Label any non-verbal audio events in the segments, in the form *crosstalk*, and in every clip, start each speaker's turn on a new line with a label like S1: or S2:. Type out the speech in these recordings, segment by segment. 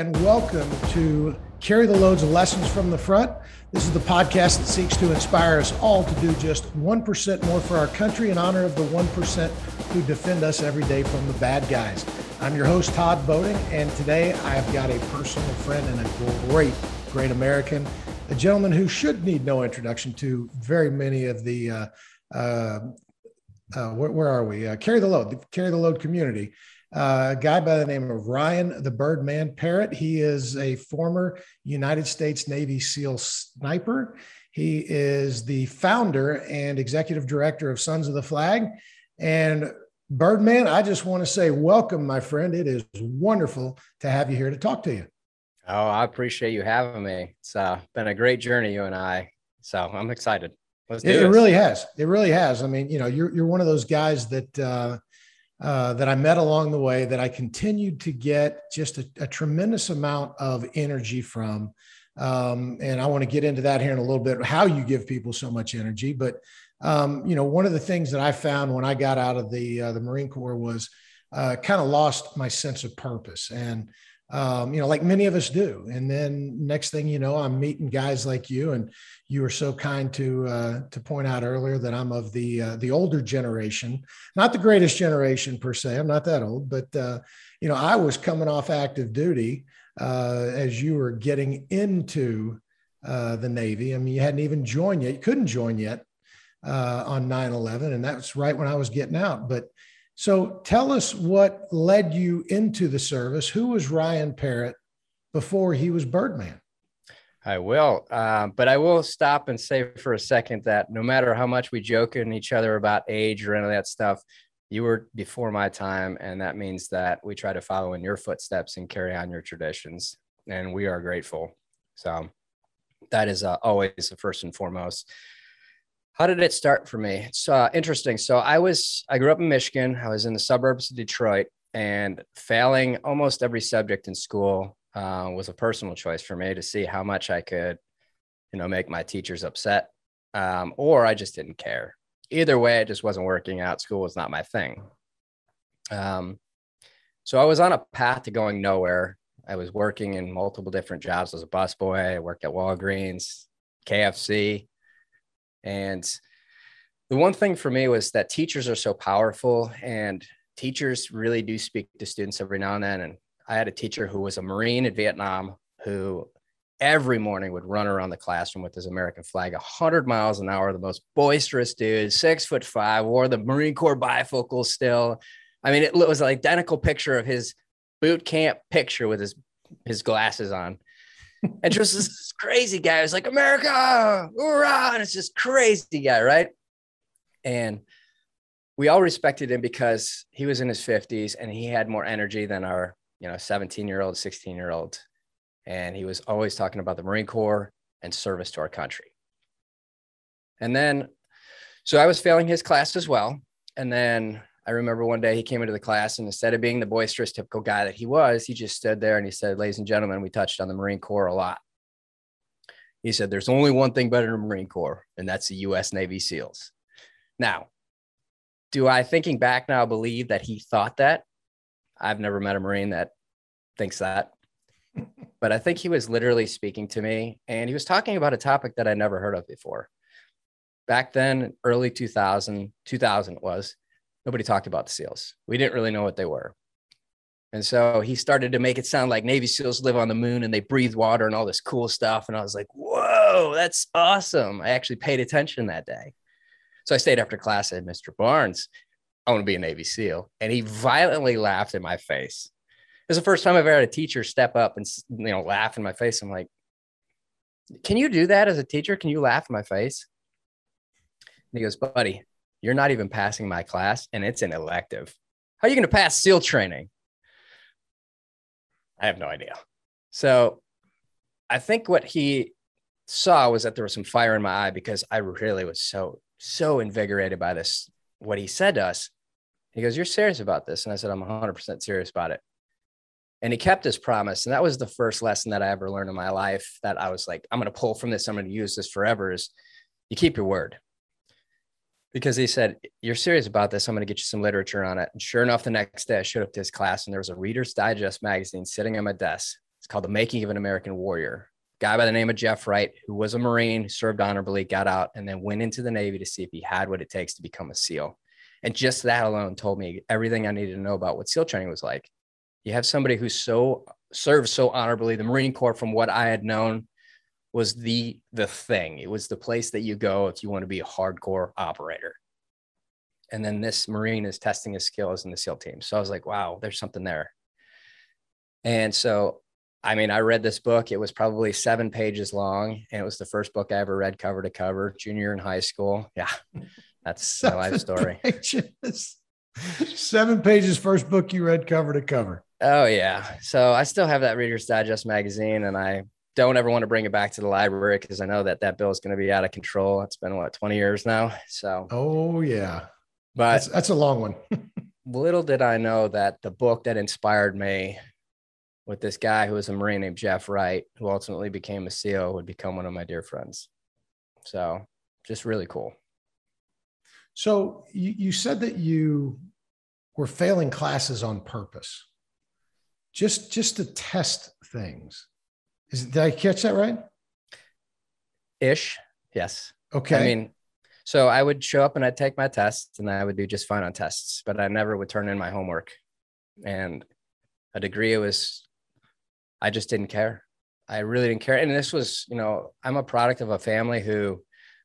S1: and welcome to Carry the Loads Lessons from the Front. This is the podcast that seeks to inspire us all to do just 1% more for our country in honor of the 1% who defend us every day from the bad guys. I'm your host, Todd Boeding, and today I've got a personal friend and a great, great American, a gentleman who should need no introduction to very many of the, uh, uh, uh, where, where, are we? Uh, carry the load, the carry the load community. Uh, a guy by the name of Ryan the Birdman Parrott. He is a former United States Navy SEAL sniper. He is the founder and executive director of Sons of the Flag. And Birdman, I just want to say welcome, my friend. It is wonderful to have you here to talk to you.
S2: Oh, I appreciate you having me. It's uh, been a great journey, you and I. So I'm excited.
S1: Let's do it, it really has. It really has. I mean, you know, you're you're one of those guys that uh, uh, that I met along the way that I continued to get just a, a tremendous amount of energy from. Um, and I want to get into that here in a little bit, how you give people so much energy. But um, you know, one of the things that I found when I got out of the uh, the Marine Corps was uh, kind of lost my sense of purpose, and um, you know, like many of us do. And then next thing you know, I'm meeting guys like you, and you were so kind to uh, to point out earlier that I'm of the uh, the older generation, not the greatest generation per se. I'm not that old, but uh, you know, I was coming off active duty uh, as you were getting into uh, the Navy. I mean, you hadn't even joined yet. You couldn't join yet uh, on 9 11. And that's right when I was getting out. But so tell us what led you into the service. Who was Ryan Parrott before he was Birdman?
S2: I will. Uh, but I will stop and say for a second that no matter how much we joke in each other about age or any of that stuff, you were before my time. And that means that we try to follow in your footsteps and carry on your traditions. And we are grateful. So that is uh, always the first and foremost how did it start for me? It's uh, interesting. So I was, I grew up in Michigan. I was in the suburbs of Detroit and failing almost every subject in school uh, was a personal choice for me to see how much I could, you know, make my teachers upset um, or I just didn't care. Either way, it just wasn't working out. School was not my thing. Um, so I was on a path to going nowhere. I was working in multiple different jobs as a busboy. I worked at Walgreens, KFC, and the one thing for me was that teachers are so powerful and teachers really do speak to students every now and then. And I had a teacher who was a Marine in Vietnam who every morning would run around the classroom with his American flag 100 miles an hour, the most boisterous dude, six foot five, wore the Marine Corps bifocals still. I mean, it was an identical picture of his boot camp picture with his his glasses on and just this crazy guy. Was like America, hoorah! And it's just crazy guy, right? And we all respected him because he was in his 50s and he had more energy than our, you know, 17 year old, 16 year old. And he was always talking about the Marine Corps and service to our country. And then, so I was failing his class as well. And then I remember one day he came into the class and instead of being the boisterous, typical guy that he was, he just stood there and he said, Ladies and gentlemen, we touched on the Marine Corps a lot. He said, There's only one thing better than the Marine Corps, and that's the US Navy SEALs. Now, do I, thinking back now, believe that he thought that? I've never met a Marine that thinks that. *laughs* but I think he was literally speaking to me and he was talking about a topic that I never heard of before. Back then, early 2000, 2000 it was, nobody talked about the SEALs. We didn't really know what they were. And so he started to make it sound like Navy SEALs live on the moon and they breathe water and all this cool stuff. And I was like, whoa, that's awesome. I actually paid attention that day. So I stayed after class and Mr. Barnes, I want to be a Navy SEAL. And he violently laughed in my face. It was the first time I've ever had a teacher step up and you know laugh in my face. I'm like, can you do that as a teacher? Can you laugh in my face? And he goes, buddy, you're not even passing my class and it's an elective. How are you going to pass SEAL training? I have no idea. So I think what he saw was that there was some fire in my eye because I really was so, so invigorated by this, what he said to us. He goes, You're serious about this? And I said, I'm 100% serious about it. And he kept his promise. And that was the first lesson that I ever learned in my life that I was like, I'm going to pull from this. I'm going to use this forever is you keep your word because he said, You're serious about this. I'm going to get you some literature on it. And sure enough, the next day I showed up to his class and there was a Reader's Digest magazine sitting on my desk. It's called The Making of an American Warrior. Guy by the name of Jeff Wright, who was a Marine, served honorably, got out, and then went into the Navy to see if he had what it takes to become a SEAL. And just that alone told me everything I needed to know about what SEAL training was like. You have somebody who so served so honorably. The Marine Corps, from what I had known, was the the thing. It was the place that you go if you want to be a hardcore operator. And then this Marine is testing his skills in the SEAL team. So I was like, wow, there's something there. And so, I mean, I read this book. It was probably seven pages long, and it was the first book I ever read cover to cover, junior in high school. Yeah, that's *laughs* my life story.
S1: Pages. Seven pages, first book you read cover to cover.
S2: Oh yeah. So I still have that Reader's Digest magazine, and I don't ever want to bring it back to the library because I know that that bill is going to be out of control. It's been what 20 years now. So.
S1: Oh yeah.
S2: But
S1: that's, that's a long one. *laughs*
S2: little did I know that the book that inspired me with this guy who was a Marine named Jeff Wright, who ultimately became a SEAL, would become one of my dear friends. So just really cool.
S1: So you, you said that you were failing classes on purpose, just just to test things. Is did I catch that right?
S2: Ish, yes.
S1: Okay.
S2: I mean, so I would show up and I'd take my tests and I would do just fine on tests, but I never would turn in my homework. And a degree, it was, I just didn't care. I really didn't care. And this was, you know, I'm a product of a family who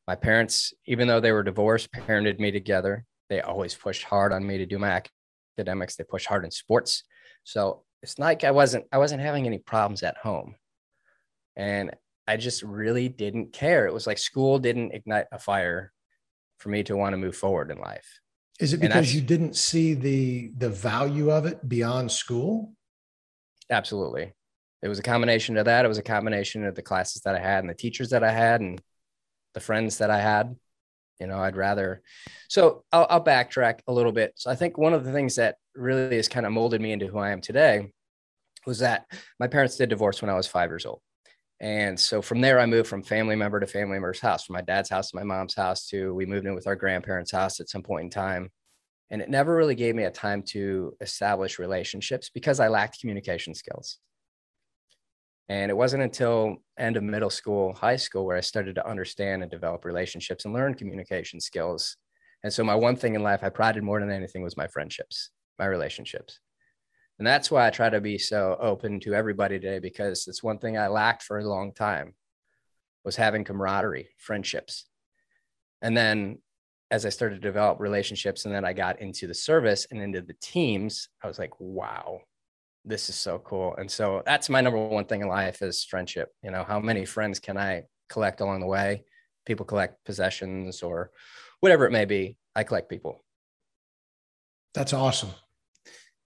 S2: my parents, even though they were divorced, parented me together. They always pushed hard on me to do my academics. They pushed hard in sports. So it's like I wasn't, I wasn't having any problems at home. And I just really didn't care. It was like school didn't ignite a fire for me to want to move forward in life.
S1: Is it because you didn't see the the value of it beyond school?
S2: Absolutely. It was a combination of that. It was a combination of the classes that I had and the teachers that I had and the friends that I had. You know, I'd rather. So I'll, I'll backtrack a little bit. So I think one of the things that really has kind of molded me into who I am today was that my parents did divorce when I was five years old. And so from there, I moved from family member to family member's house, from my dad's house to my mom's house to we moved in with our grandparents' house at some point in time. And it never really gave me a time to establish relationships because I lacked communication skills. And it wasn't until end of middle school, high school, where I started to understand and develop relationships and learn communication skills. And so my one thing in life I prided more than anything was my friendships, my relationships. And that's why I try to be so open to everybody today because it's one thing I lacked for a long time was having camaraderie, friendships. And then as I started to develop relationships and then I got into the service and into the teams, I was like, wow, this is so cool. And so that's my number one thing in life is friendship. You know, how many friends can I collect along the way? People collect possessions or whatever it may be. I collect people.
S1: That's awesome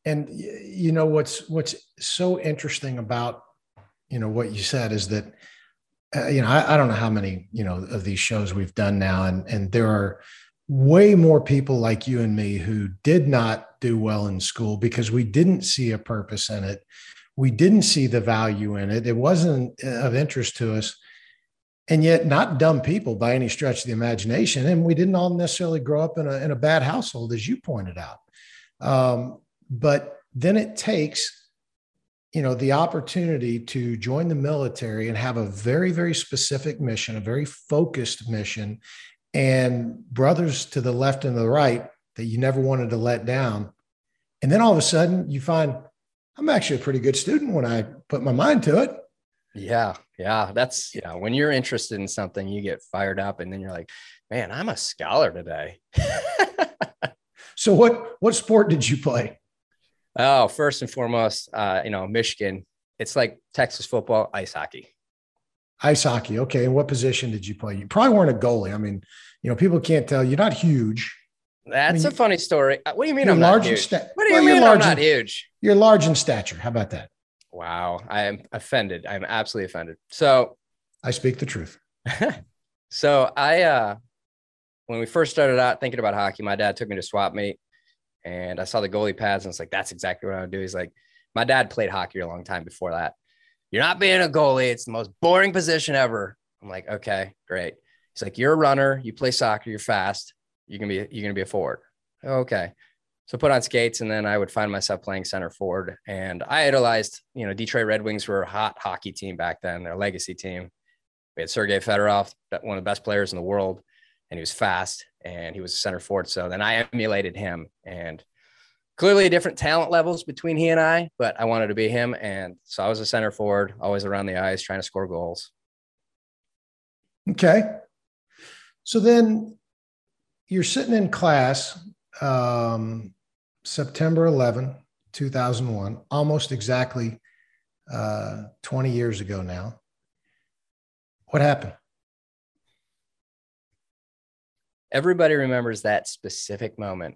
S1: and you know what's what's so interesting about you know what you said is that uh, you know I, I, don't know how many you know of these shows we've done now and and there are way more people like you and me who did not do well in school because we didn't see a purpose in it. We didn't see the value in it. It wasn't uh, of interest to us. And yet not dumb people by any stretch of the imagination. And we didn't all necessarily grow up in a, in a bad household as you pointed out. Um, but then it takes you know the opportunity to join the military and have a very very specific mission a very focused mission and brothers to the left and the right that you never wanted to let down. And then all of a sudden you find i'm actually a pretty good student when i put my mind to it.
S2: Yeah yeah that's yeah. when you're interested in something you get fired up and then you're like man i'm a scholar today. *laughs*
S1: So what what sport did you play
S2: Oh, first and foremost, uh, you know, Michigan. It's like Texas football, ice hockey.
S1: Ice hockey. Okay. And what position did you play? You probably weren't a goalie. I mean, you know, people can't tell. You're not huge.
S2: That's
S1: I mean,
S2: a funny story. Uh, what do you mean I'm large not huge? Sta- what do you well, mean
S1: I'm
S2: not huge?
S1: You're large in stature. How about that?
S2: Wow. I am offended. I'm absolutely offended. So
S1: I speak the truth. *laughs*
S2: so I uh when we first started out thinking about hockey, my dad took me to swap meet and I saw the goalie pads and it's like, that's exactly what I would do. He's like, my dad played hockey a long time before that. You're not being a goalie. It's the most boring position ever. I'm like, okay, great. He's like, you're a runner. You play soccer. You're fast. You can be, you're going to be a forward. Okay. So put on skates, and then I would find myself playing center forward. And I idolized, you know, Detroit Red Wings were a hot hockey team back then, their legacy team. We had Sergei Fedorov, one of the best players in the world, and he was fast and he was a center forward. So then I emulated him and clearly different talent levels between he and I, but I wanted to be him. And so I was a center forward, always around the eyes, trying to score goals.
S1: Okay. So then you're sitting in class, um, September 11, 2001, almost exactly uh, 20 years ago now. What happened?
S2: Everybody remembers that specific moment.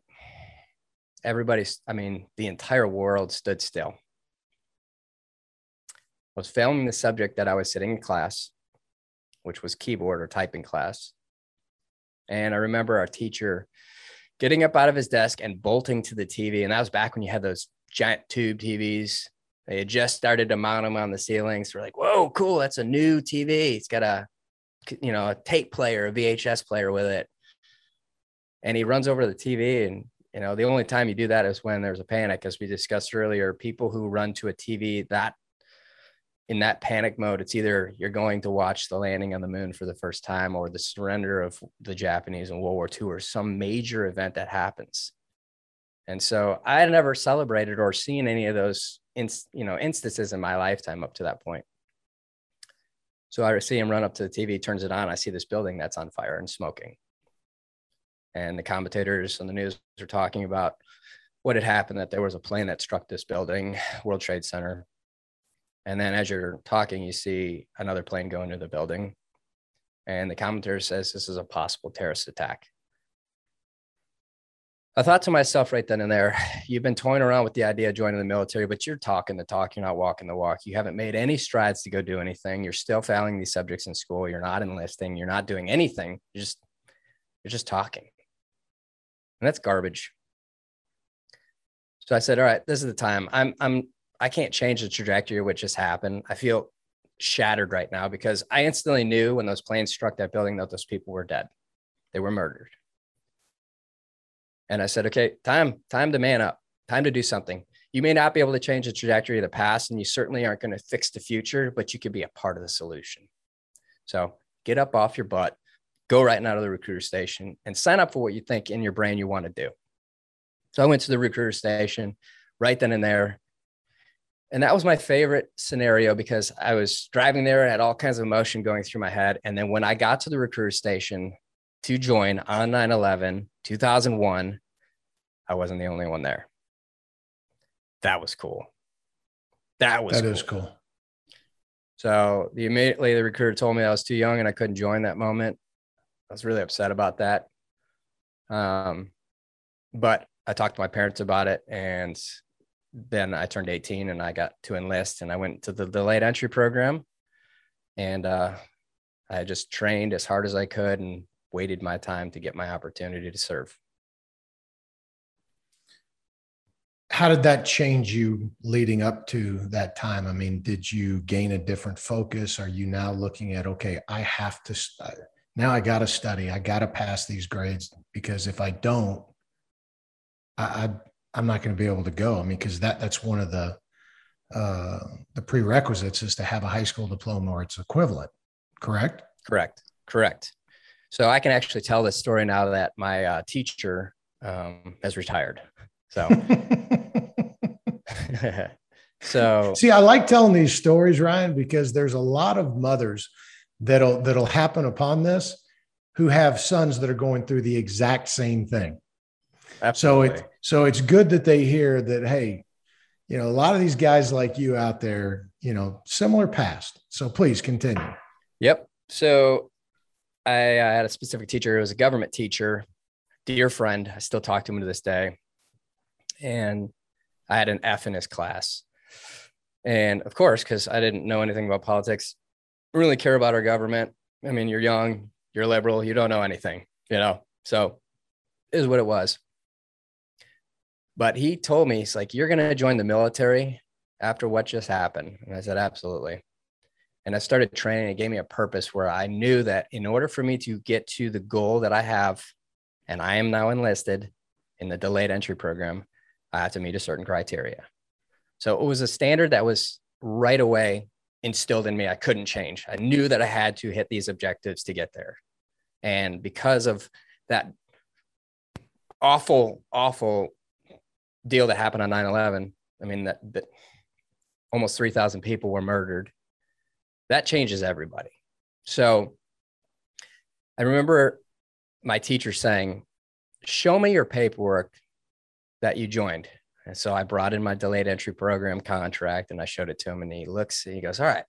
S2: Everybody's, I mean, the entire world stood still. I was filming the subject that I was sitting in class, which was keyboard or typing class. And I remember our teacher getting up out of his desk and bolting to the TV. And that was back when you had those giant tube TVs they had just started to mount them on the ceilings. We're like, whoa, cool. That's a new TV. It's got a, you know, a tape player, a VHS player with it. And he runs over to the TV. And, you know, the only time you do that is when there's a panic, as we discussed earlier. People who run to a TV that in that panic mode, it's either you're going to watch the landing on the moon for the first time or the surrender of the Japanese in World War II or some major event that happens. And so I had never celebrated or seen any of those in, you know, instances in my lifetime up to that point. So I see him run up to the TV, turns it on. I see this building that's on fire and smoking. And the commentators on the news are talking about what had happened that there was a plane that struck this building, World Trade Center. And then as you're talking, you see another plane go into the building. And the commentator says this is a possible terrorist attack. I thought to myself right then and there, you've been toying around with the idea of joining the military, but you're talking the talk, you're not walking the walk. You haven't made any strides to go do anything. You're still failing these subjects in school. You're not enlisting. You're not doing anything. You're just you're just talking. And that's garbage. So I said, all right, this is the time. I'm I'm I can't change the trajectory of what just happened. I feel shattered right now because I instantly knew when those planes struck that building that those people were dead. They were murdered. And I said, okay, time, time to man up, time to do something. You may not be able to change the trajectory of the past, and you certainly aren't going to fix the future, but you could be a part of the solution. So get up off your butt, go right now to the recruiter station and sign up for what you think in your brain you want to do. So I went to the recruiter station right then and there. And that was my favorite scenario because I was driving there, I had all kinds of emotion going through my head. And then when I got to the recruiter station, to join on 9 11, 2001, I wasn't the only one there. That was cool. That was
S1: that
S2: cool.
S1: is cool.
S2: So the immediately the recruiter told me I was too young and I couldn't join that moment. I was really upset about that. Um, but I talked to my parents about it, and then I turned 18 and I got to enlist, and I went to the delayed entry program, and uh, I just trained as hard as I could and waited my time to get my opportunity to serve.
S1: How did that change you leading up to that time? I mean, did you gain a different focus? Are you now looking at, okay, I have to, st- now I got to study, I got to pass these grades because if I don't, I, I I'm not going to be able to go. I mean, because that that's one of the uh, the prerequisites is to have a high school diploma or its equivalent. Correct.
S2: Correct. Correct. So I can actually tell this story now that my uh, teacher um, has retired. So, *laughs* *laughs* so
S1: see, I like telling these stories, Ryan, because there's a lot of mothers that'll that'll happen upon this who have sons that are going through the exact same thing. Absolutely. So it so it's good that they hear that. Hey, you know, a lot of these guys like you out there, you know, similar past. So please continue.
S2: Yep. So I, I had a specific teacher. It was a government teacher, dear friend. I still talk to him to this day. And I had an F in his class. And of course, because I didn't know anything about politics, really care about our government. I mean, you're young, you're liberal, you don't know anything, you know? So is what it was. But he told me, he's like, you're going to join the military after what just happened. And I said, absolutely and I started training. It gave me a purpose where I knew that in order for me to get to the goal that I have, and I am now enlisted in the delayed entry program, I have to meet a certain criteria. So it was a standard that was right away instilled in me. I couldn't change. I knew that I had to hit these objectives to get there. And because of that awful, awful deal that happened on 9 11, I mean, that, that almost 3,000 people were murdered. That changes everybody. So I remember my teacher saying, Show me your paperwork that you joined. And so I brought in my delayed entry program contract and I showed it to him and he looks and he goes, All right.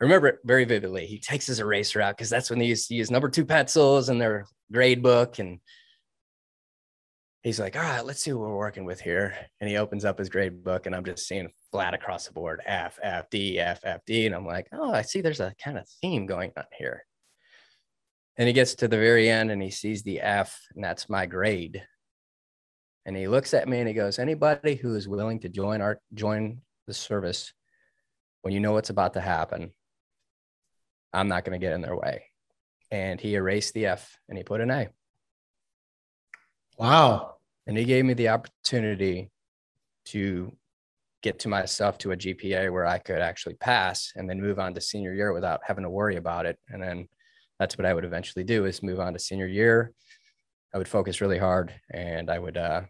S2: I remember it very vividly. He takes his eraser out because that's when they used to use number two pencils in their grade book. And he's like, All right, let's see what we're working with here. And he opens up his grade book and I'm just seeing flat across the board F, F, D, F, F, D. And I'm like, Oh, I see there's a kind of theme going on here. And he gets to the very end and he sees the F, and that's my grade. And he looks at me and he goes, Anybody who is willing to join our join the service when you know what's about to happen, I'm not going to get in their way. And he erased the F and he put an A.
S1: Wow.
S2: And he gave me the opportunity to get to myself to a GPA where I could actually pass and then move on to senior year without having to worry about it. And then that's what I would eventually do is move on to senior year. I would focus really hard and I would uh,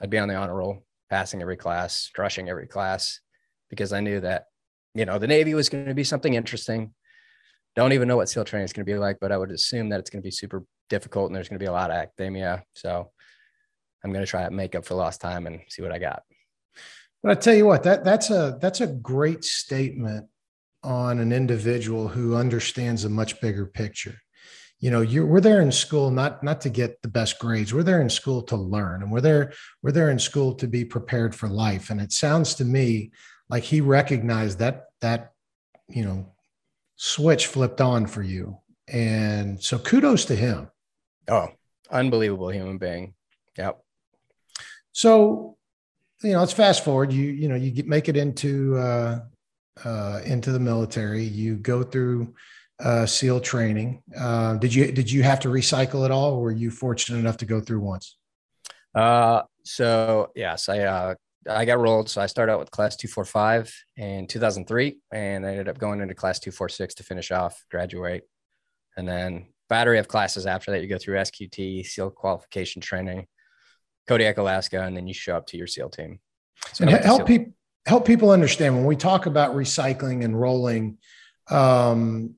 S2: I'd be on the honor roll, passing every class, crushing every class, because I knew that, you know, the Navy was going to be something interesting. Don't even know what SEAL training is going to be like, but I would assume that it's going to be super difficult and there's going to be a lot of academia. So I'm going to try to make up for lost time and see what I got.
S1: But I tell you what, that that's a that's a great statement on an individual who understands a much bigger picture you know you're we're there in school not not to get the best grades. We're there in school to learn and we're there we're there in school to be prepared for life. And it sounds to me like he recognized that that you know switch flipped on for you. And so kudos to him.
S2: Oh unbelievable human being. Yep.
S1: So you know let's fast forward. You you know you get, make it into uh uh into the military. You go through uh, SEAL training. Uh, did you did you have to recycle it all, or were you fortunate enough to go through once?
S2: Uh, so yes, I uh, I got rolled. So I started out with class two four five in two thousand three, and I ended up going into class two four six to finish off, graduate, and then battery of classes after that. You go through SQT, SEAL qualification training, Kodiak, Alaska, and then you show up to your SEAL team.
S1: So and help people help people understand when we talk about recycling and rolling. Um,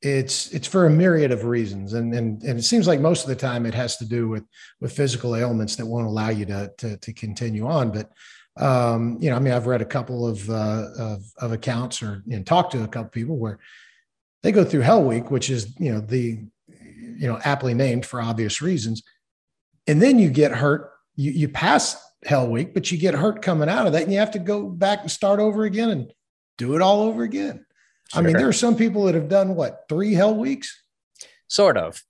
S1: it's it's for a myriad of reasons. And, and and it seems like most of the time it has to do with with physical ailments that won't allow you to to, to continue on. But um, you know i mean i've read a couple of uh, of, of accounts or you know, talked to a couple people where they go through hell week which is you know the you know aptly named for obvious reasons. And then you get hurt. You you pass hell week but you get hurt coming out of that and you have to go back and start over again and do it all over again Sure. I mean, there are some people that have done what three hell weeks.
S2: Sort of.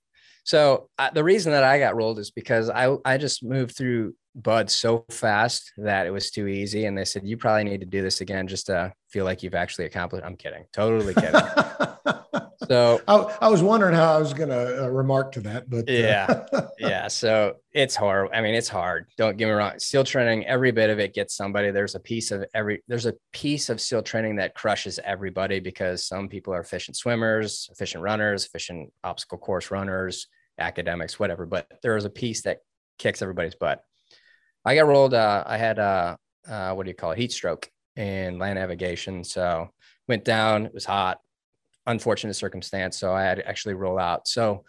S2: So uh, the reason that I got rolled is because I I just moved through BUD so fast that it was too easy, and they said you probably need to do this again just to feel like you've actually accomplished. I'm kidding, totally kidding. *laughs*
S1: So I, I, was wondering how I was going to uh, remark to that, but
S2: uh, yeah, *laughs* yeah. So it's hard. I mean, it's hard. Don't get me wrong. SEAL training, every bit of it gets somebody. There's a piece of every. There's a piece of SEAL training that crushes everybody because some people are efficient swimmers, efficient runners, efficient obstacle course runners, academics, whatever. But there is a piece that kicks everybody's butt. I got rolled. Uh, I had a uh, what do you call it? Heat stroke in land navigation. So went down. It was hot unfortunate circumstance. So I had to actually roll out. So,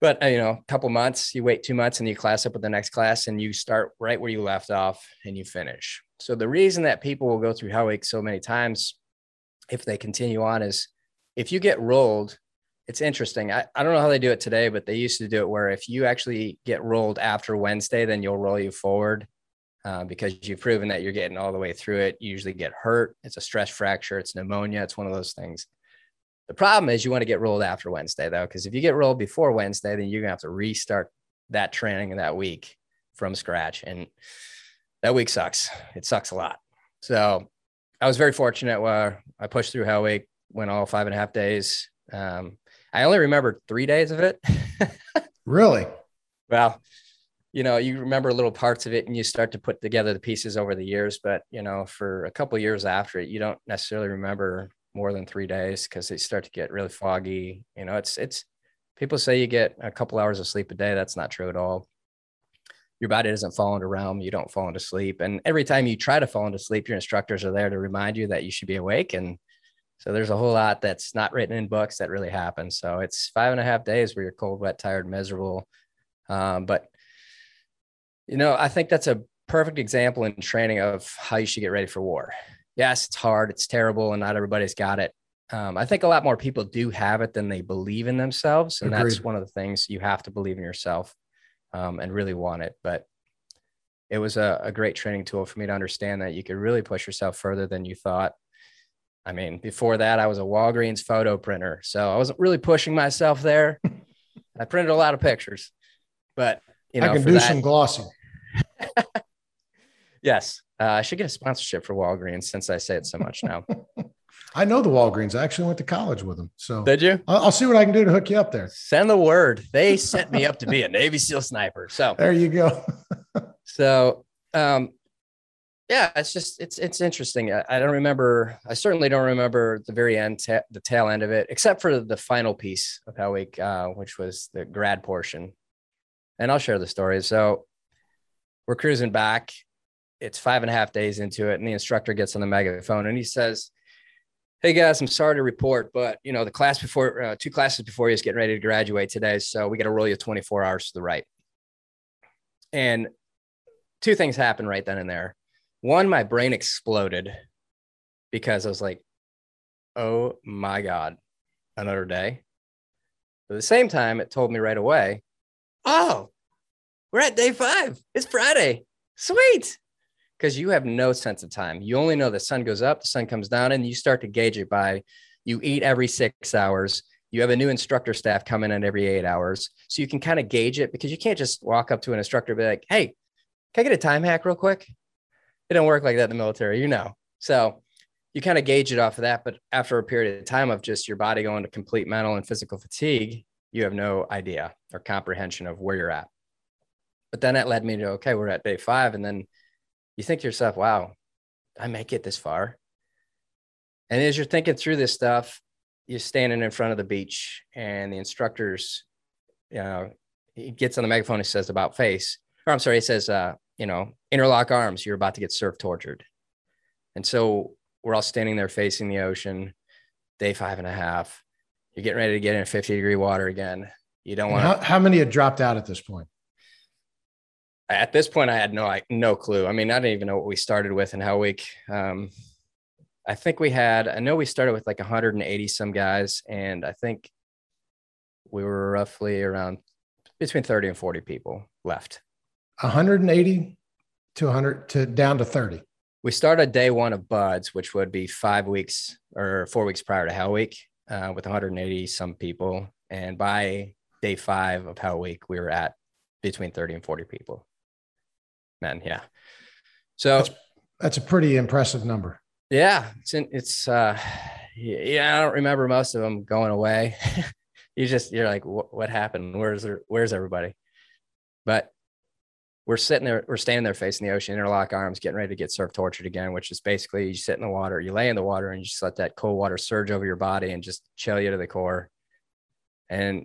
S2: but uh, you know, a couple months, you wait two months and you class up with the next class and you start right where you left off and you finish. So the reason that people will go through Hell Week so many times, if they continue on, is if you get rolled, it's interesting. I, I don't know how they do it today, but they used to do it where if you actually get rolled after Wednesday, then you'll roll you forward uh, because you've proven that you're getting all the way through it. You usually get hurt. It's a stress fracture. It's pneumonia. It's one of those things. The problem is you want to get rolled after Wednesday though, because if you get rolled before Wednesday, then you're gonna have to restart that training that week from scratch. And that week sucks. It sucks a lot. So I was very fortunate where I pushed through Hell Week, went all five and a half days. Um, I only remember three days of it. *laughs*
S1: really?
S2: Well, you know, you remember little parts of it and you start to put together the pieces over the years. But, you know, for a couple years after it, you don't necessarily remember more than three days because they start to get really foggy. You know, it's, it's, people say you get a couple hours of sleep a day. That's not true at all. Your body doesn't fall into REM. You don't fall into sleep. And every time you try to fall into sleep, your instructors are there to remind you that you should be awake. And so there's a whole lot that's not written in books that really happens. So it's five and a half days where you're cold, wet, tired, miserable. Um, but you know, I think that's a perfect example in training of how you should get ready for war. Yes, it's hard, it's terrible, and not everybody's got it. Um, I think a lot more people do have it than they believe in themselves, and Agreed. that's one of the things you have to believe in yourself um, and really want it. But it was a, a great training tool for me to understand that you could really push yourself further than you thought I mean, before that, I was a Walgreens photo printer. So I wasn't really pushing myself there. I printed a lot of pictures, but you know,
S1: I can do that, some glossing. *laughs*
S2: yes. Uh, I should get a sponsorship for Walgreens since I say it so much now. *laughs*
S1: I know the Walgreens. I actually went to college with them. So
S2: did you?
S1: I'll, I'll, see what I can do to hook you up there.
S2: Send the word. They sent me up to be a Navy SEAL sniper. So *laughs*
S1: there you go. *laughs*
S2: so, um, yeah, it's just it's it's interesting. I, I, don't remember. I certainly don't remember the very end, ta- the tail end of it, except for the final piece of Hell Week, uh, which was the grad portion. And I'll share the story. So we're cruising back. It's five and a half days into it, and the instructor gets on the megaphone and he says, "Hey guys, I'm sorry to report, but you know the class before, uh, two classes before you is getting ready to graduate today, so we got to roll you 24 hours to the right." And two things happen right then and there one, my brain exploded because I was like, oh my God, another day. But at the same time, it told me right away, oh, we're at day five. It's Friday. Sweet. Because you have no sense of time. You only know the sun goes up, the sun comes down, and you start to gauge it by you eat every six hours. You have a new instructor staff coming in every eight hours. So you can kind of gauge it because you can't just walk up to an instructor and be like, hey, can I get a time hack real quick? it don't work like that in the military, you know. So you kind of gauge it off of that. But after a period of time of just your body going to complete mental and physical fatigue, you have no idea or comprehension of where you're at. But then that led me to okay, we're at day five. And then you think to yourself, wow, I make it this far. And as you're thinking through this stuff, you're standing in front of the beach and the instructor's, you know, he gets on the megaphone, he says about face, or I'm sorry, he says, uh, you know, interlock arms, you're about to get surf tortured. And so we're all standing there facing the ocean, day five and a half. You're getting ready to get in 50 degree water again. You don't want
S1: how, how many had dropped out at this point?
S2: At this point, I had no no clue. I mean, I didn't even know what we started with and Hell Week. Um, I think we had. I know we started with like 180 some guys, and I think we were roughly around between 30 and 40 people left.
S1: 180 to 100 to down to 30.
S2: We started day one of BUD/S, which would be five weeks or four weeks prior to Hell Week, uh, with 180 some people. And by day five of Hell Week, we were at between 30 and 40 people. Men, yeah. So
S1: that's, that's a pretty impressive number.
S2: Yeah, it's in, it's uh, yeah. I don't remember most of them going away. *laughs* you just you're like, what happened? Where's there, where's everybody? But we're sitting there, we're standing there facing the ocean, interlock arms, getting ready to get surf tortured again, which is basically you sit in the water, you lay in the water and you just let that cold water surge over your body and just chill you to the core. And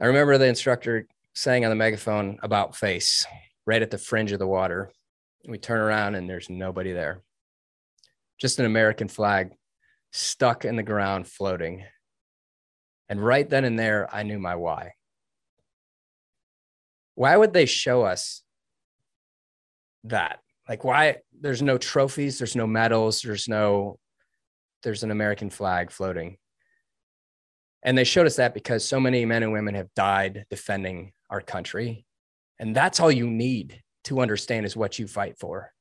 S2: I remember the instructor saying on the megaphone about face right at the fringe of the water. We turn around and there's nobody there. Just an American flag stuck in the ground floating. And right then and there, I knew my why why would they show us that? Like, why there's no trophies, there's no medals, there's no, there's an American flag floating. And they showed us that because so many men and women have died defending our country. And that's all you need to understand is what you fight for.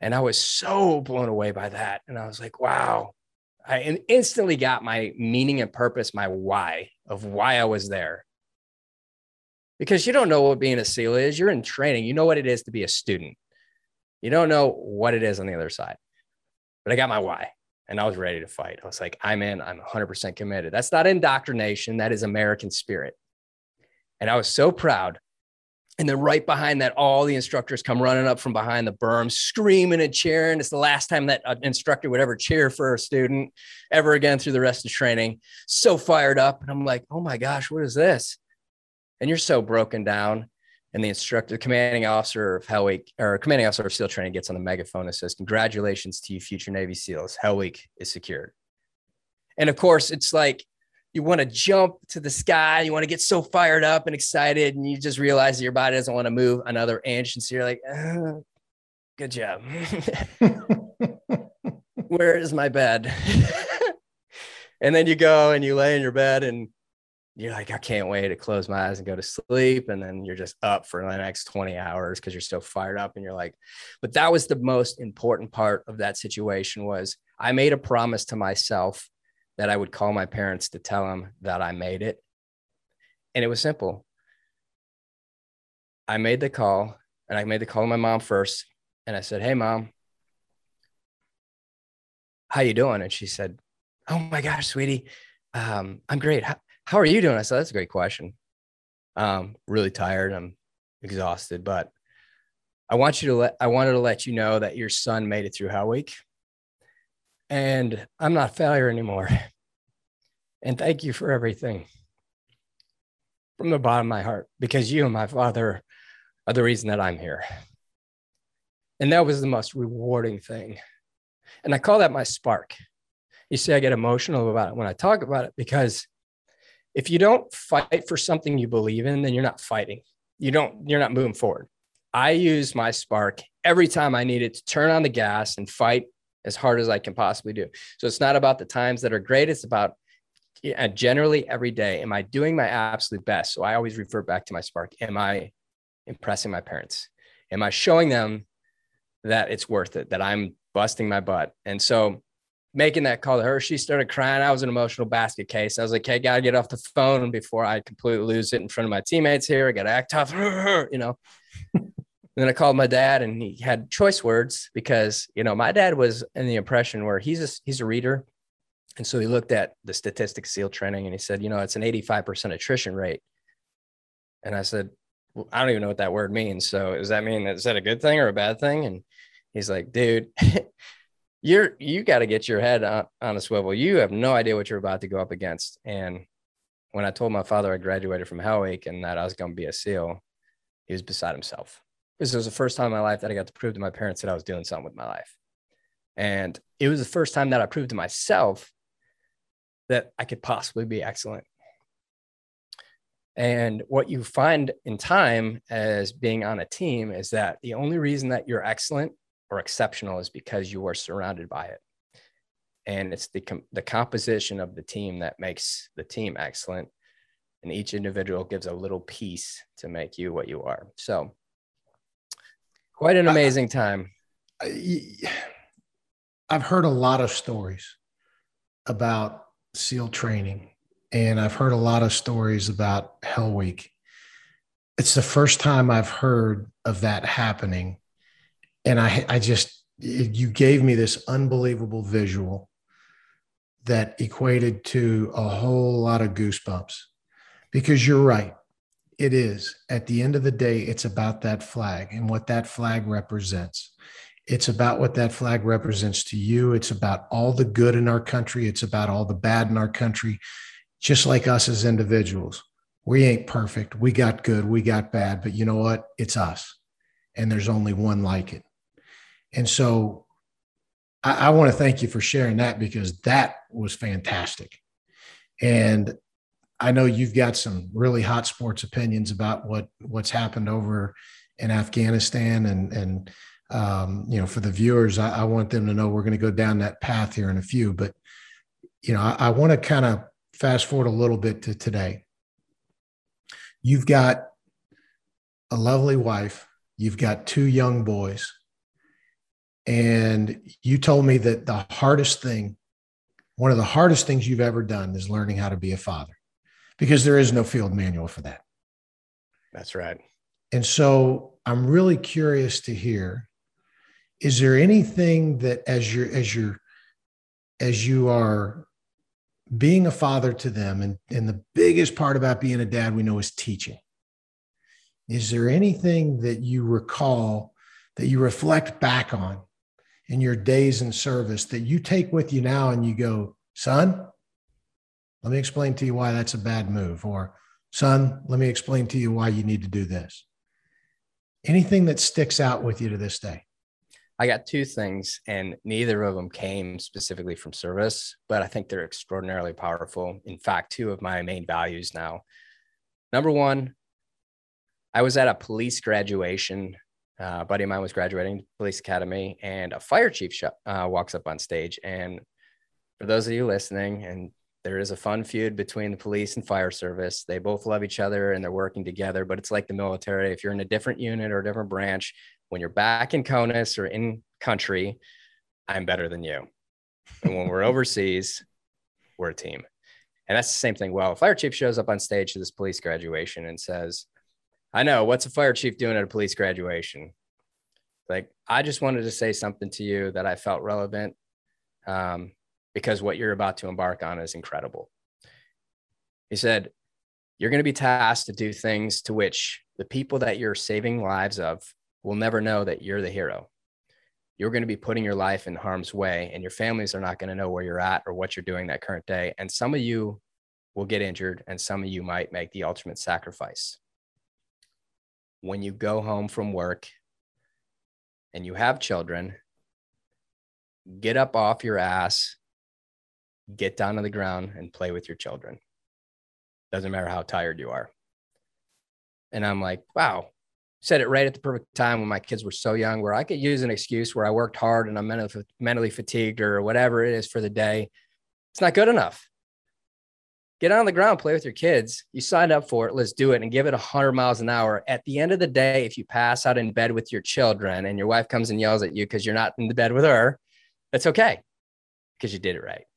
S2: And I was so blown away by that. And I was like, wow. I instantly got my meaning and purpose, my why of why I was there because you don't know what being a SEAL is. You're in training. You know what it is to be a student. You don't know what it is on the other side. But I got my why and I was ready to fight. I was like, I'm in, I'm 100% committed. That's not indoctrination, that is American spirit. And I was so proud And then right behind that, all the instructors come running up from behind the berm, screaming and cheering. It's the last time that an instructor would ever cheer for a student ever again through the rest of training. So fired up. And I'm like, oh my gosh, what is this? And you're so broken down. And the instructor, the commanding officer of Hell Week or commanding officer of SEAL training gets on the megaphone and says, Congratulations to you, future Navy SEALs. Hell Week is secured. And of course, it's like you want to jump to the sky, you want to get so fired up and excited, and you just realize that your body doesn't want to move another inch. And so you're like, oh, good job. *laughs* Where is my bed? *laughs* and then you go and you lay in your bed and you're like, I can't wait to close my eyes and go to sleep. And then you're just up for the next 20 hours because you're still fired up. And you're like, but that was the most important part of that situation was I made a promise to myself that I would call my parents to tell them that I made it. And it was simple. I made the call and I made the call to my mom first. And I said, Hey mom, how you doing? And she said, Oh my gosh, sweetie. Um, I'm great. How, how, are you doing? I said, that's a great question. Um, really tired. I'm exhausted, but I want you to let, I wanted to let you know that your son made it through Hell Week and I'm not failure anymore. And thank you for everything from the bottom of my heart, because you and my father are the reason that I'm here. And that was the most rewarding thing. And I call that my spark. You see, I get emotional about it when I talk about it because if you don't fight for something you believe in, then you're not fighting. You don't, you're not moving forward. I use my spark every time I needed to turn on the gas and fight as hard as I can possibly do. So it's not about the times that are great. It's about yeah, generally every day. Am I doing my absolute best? So I always refer back to my spark. Am I impressing my parents? Am I showing them that it's worth it, that I'm busting my butt? And so making that call to her, she started crying. I was an emotional basket case. I was like, hey, gotta get off the phone before I completely lose it in front of my teammates here. I gotta act tough, *laughs* you know. And then I called my dad and he had choice words because, you know, my dad was in the impression where he's a, he's a reader. And so he looked at the statistics SEAL training and he said, you know, it's an 85% attrition rate. And I said, well, I don't even know what that word means. So does that mean, is that a good thing or a bad thing? And he's like, dude, *laughs* you're, you got to get your head on, on a swivel. You have no idea what you're about to go up against. And when I told my father I graduated from Hell Week and that I was going to be a SEAL, he was beside himself because it was the first time in my life that I got to prove to my parents that I was doing something with my life. And it was the first time that I proved to myself that I could possibly be excellent. And what you find in time as being on a team is that the only reason that you're excellent or exceptional is because you are surrounded by it. And it's the, com- the composition of the team that makes the team excellent. And each individual gives a little piece to make you what you are. So, Quite an amazing time.
S1: I, I've heard a lot of stories about SEAL training, and I've heard a lot of stories about Hell Week. It's the first time I've heard of that happening. And I, I just, you gave me this unbelievable visual that equated to a whole lot of goosebumps because you're right it is. At the end of the day, it's about that flag and what that flag represents. It's about what that flag represents to you. It's about all the good in our country. It's about all the bad in our country, just like us as individuals. We ain't perfect. We got good, we got bad, but you know what? It's us. And there's only one like it. And so I, I want to thank you for sharing that because that was fantastic. And I know you've got some really hot sports opinions about what what's happened over in Afghanistan, and and um, you know, for the viewers, I, I, want them to know we're going to go down that path here in a few. But you know, I, I want to kind of fast forward a little bit to today. You've got a lovely wife. You've got two young boys. And you told me that the hardest thing, one of the hardest things you've ever done is learning how to be a father because there is no field manual for that.
S2: That's right.
S1: And so I'm really curious to hear is there anything that as you're as you're as you are being a father to them and, and the biggest part about being a dad we know is teaching is there anything that you recall that you reflect back on in your days in service that you take with you now and you go, son, let me explain to you why that's a bad move, or son, let me explain to you why you need to do this. Anything that sticks out with you to this day?
S2: I got two things, and neither of them came specifically from service, but I think they're extraordinarily powerful. In fact, two of my main values now. Number one, I was at a police graduation. Uh, a buddy of mine was graduating police academy, and a fire chief sh- uh, walks up on stage. And for those of you listening, and there is a fun feud between the police and fire service. They both love each other and they're working together, but it's like the military. If you're in a different unit or a different branch, when you're back in CONUS or in country, I'm better than you. And when we're *laughs* overseas, we're a team. And that's the same thing. Well, a fire chief shows up on stage to this police graduation and says, I know what's a fire chief doing at a police graduation? Like, I just wanted to say something to you that I felt relevant. Um, because what you're about to embark on is incredible. He said, You're going to be tasked to do things to which the people that you're saving lives of will never know that you're the hero. You're going to be putting your life in harm's way, and your families are not going to know where you're at or what you're doing that current day. And some of you will get injured, and some of you might make the ultimate sacrifice. When you go home from work and you have children, get up off your ass get down on the ground and play with your children. Doesn't matter how tired you are. And I'm like, wow, said it right at the perfect time when my kids were so young, where I could use an excuse where I worked hard and I'm mentally, mentally fatigued or whatever it is for the day. It's not good enough. Get on the ground, play with your kids. You signed up for it. Let's do it and give it 100 miles an hour. At the end of the day, if you pass out in bed with your children and your wife comes and yells at you because you're not in the bed with her, that's okay because you did it right.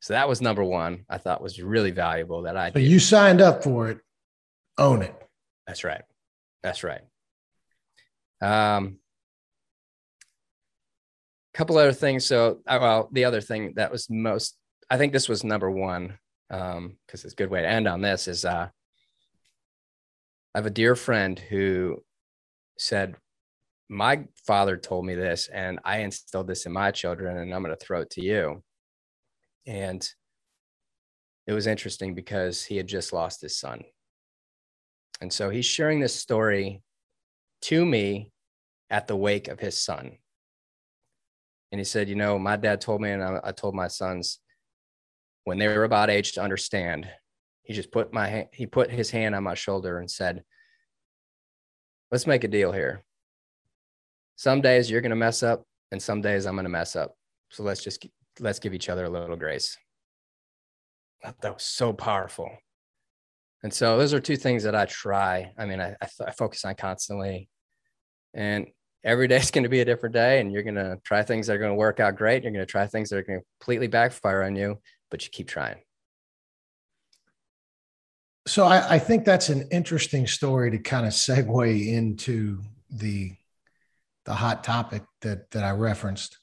S2: So that was number one. I thought was really valuable that I.
S1: So you signed up for it. Own it.
S2: That's right. That's right. Um, a couple other things. So, uh, well, the other thing that was most, I think this was number one, um, because it's a good way to end on this is, uh, I have a dear friend who said, my father told me this, and I instilled this in my children, and I'm going to throw it to you. And it was interesting because he had just lost his son. And so he's sharing this story to me at the wake of his son. And he said, You know, my dad told me, and I, I told my sons when they were about age to understand, he just put my he put his hand on my shoulder and said, Let's make a deal here. Some days you're going to mess up, and some days I'm going to mess up. So let's just let's give each other a little grace. That was so powerful. And so those are two things that I try. I mean, I, I, I focus on constantly. And every day *laughs* is going to be a different day. And you're going to try things that are going to work out great. You're going to try things that are going to completely backfire on you, but you keep trying.
S1: So I, I think that's an interesting story to kind of segue into the the hot topic that that I referenced.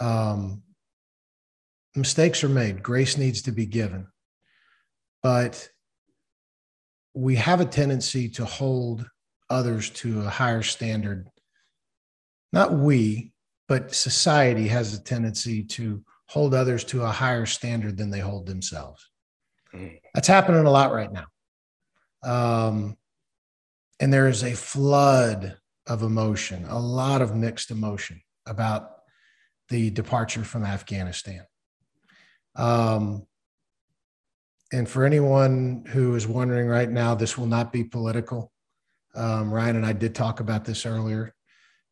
S1: Um, mistakes are made, grace needs to be given. But we have a tendency to hold others to a higher standard. Not we, but society has a tendency to hold others to a higher standard than they hold themselves. That's happening a lot right now. Um, and there is a flood of emotion, a lot of mixed emotion about the departure from Afghanistan. Um, and for anyone who is wondering right now, this will not be political. Um, Ryan and I did talk about this earlier.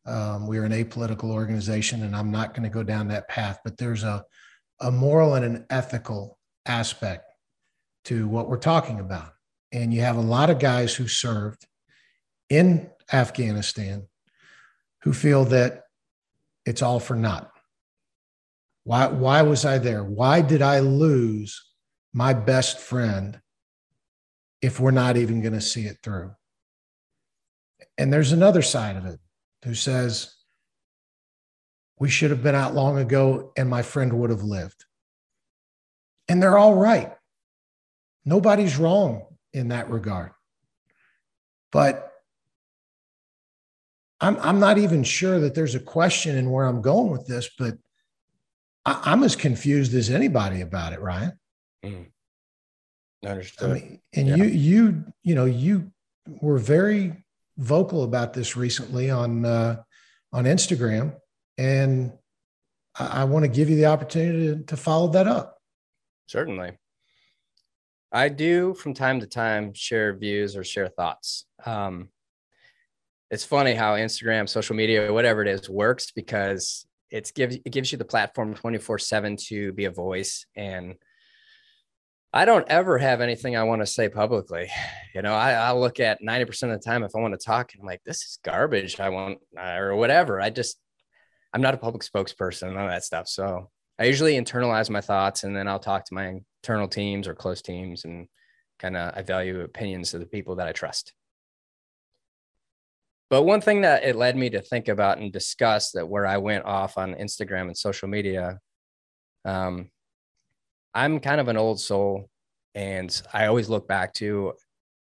S1: Um, we are an apolitical organization, and I'm not going to go down that path, but there's a, a moral and an ethical aspect to what we're talking about. And you have a lot of guys who served in Afghanistan who feel that it's all for naught. Why, why was I there? Why did I lose my best friend if we're not even going to see it through? And there's another side of it who says, we should have been out long ago and my friend would have lived. And they're all right. Nobody's wrong in that regard. But I'm I'm not even sure that there's a question in where I'm going with this, but I, am as confused as anybody about it, Ryan. Mm.
S2: Understood. I
S1: mean, and yeah. you you you know you were very vocal about this recently on uh, on Instagram, and I, I want to give you the opportunity to, to follow that up.
S2: Certainly. I do from time to time share views or share thoughts. Um, it's funny how Instagram, social media, whatever it is, works because it's gives it gives you the platform 24 7 to be a voice and I don't ever have anything I want to say publicly. You know, I, I look at 90% of the time if I want to talk, I'm like, this is garbage. I want, or whatever. I just, I'm not a public spokesperson and all that stuff. So I usually internalize my thoughts and then I'll talk to my internal teams or close teams and kind of I value opinions of the people that I trust. But one thing that it led me to think about and discuss that where I went off on Instagram and social media, um, I'm kind of an old soul, and I always look back to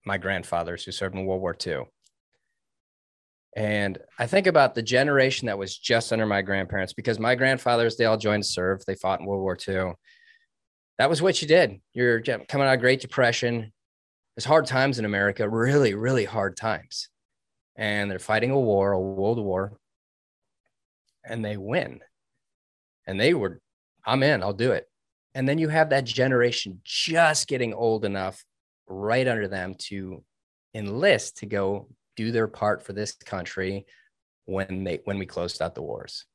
S2: my grandfathers who served in World War II. And I think about the generation that was just under my grandparents because my grandfathers, they all joined serve. They fought in World War II. That was what you did. You're coming out of Great Depression. There's hard times in America, really, really hard times. And they're fighting a war, a world war, and they win. And they were, I'm in, I'll do it. And then you have that generation just getting old enough right under them to enlist to go do their part for this country when they when we closed out the wars.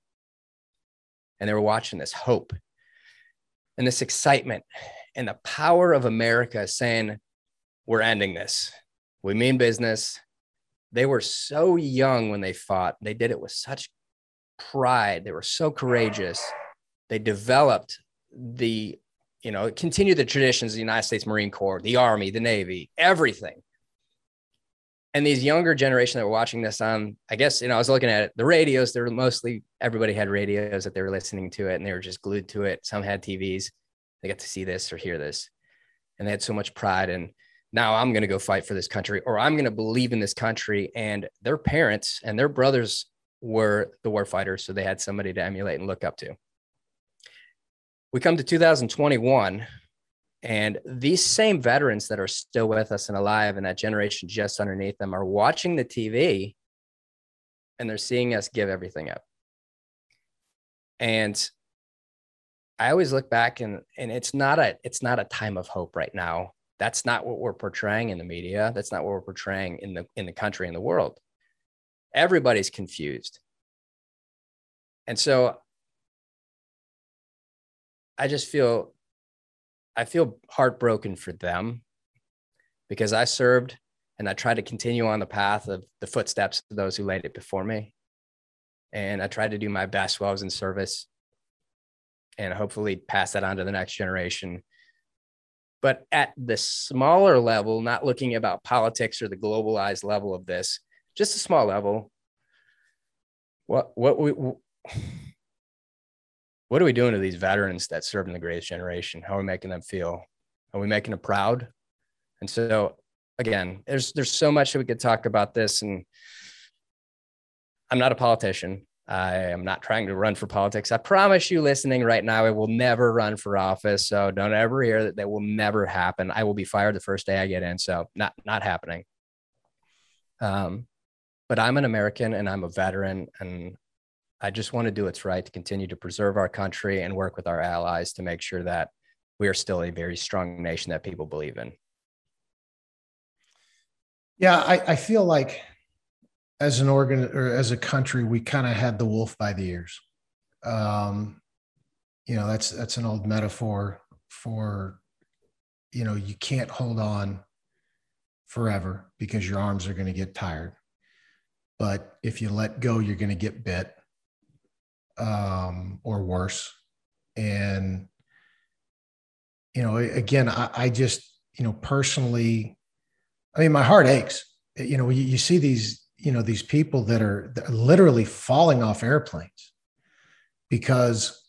S2: And they were watching this hope and this excitement and the power of America saying, we're ending this. We mean business. They were so young when they fought. They did it with such pride. They were so courageous. They developed the you know continue the traditions of the united states marine corps the army the navy everything and these younger generation that were watching this on i guess you know i was looking at it the radios they were mostly everybody had radios that they were listening to it and they were just glued to it some had tvs they got to see this or hear this and they had so much pride and now i'm going to go fight for this country or i'm going to believe in this country. And their parents and their brothers were the war fighters so they had somebody to emulate and look up to. We come to 2021 and these same veterans that are still with us and alive and that generation just underneath them are watching the tv and they're seeing us give everything up. And i always look back and and it's not a it's not a time of hope right now that's not what we're portraying in the media that's not what we're portraying in the in the country in the world everybody's confused and so I just feel I feel heartbroken for them because I served and I tried to continue on the path of the footsteps of those who laid it before me. And I tried to do my best while I was in service and hopefully pass that on to the next generation. But at the smaller level, not looking about politics or the globalized level of this, just a small level, what what we *sighs* what are we doing to these veterans that served in the greatest generation? How are we making them feel? Are we making them proud? And so again, there's there's so much that we could talk about this. And I'm not a politician. I am not trying to run for politics. I promise you, listening right now, I will never run for office. So don't ever hear that that will never happen. I will be fired the first day I get in. So not not happening. Um, but I'm an American and I'm a veteran, and I just want to do what's right to continue to preserve our country and work with our allies to make sure that we are still a very strong nation that people believe in.
S1: Yeah, I, I feel like as an organ or as a country, we kind of had the wolf by the ears. Um, you know, that's that's an old metaphor for, you know, you can't hold on forever because your arms are going to get tired. But if you let go, you're going to get bit um, or worse. And, you know, again, I, I, just, you know, personally, I mean, my heart aches. You know, you, you see these, you know, these people that are, literally falling off airplanes because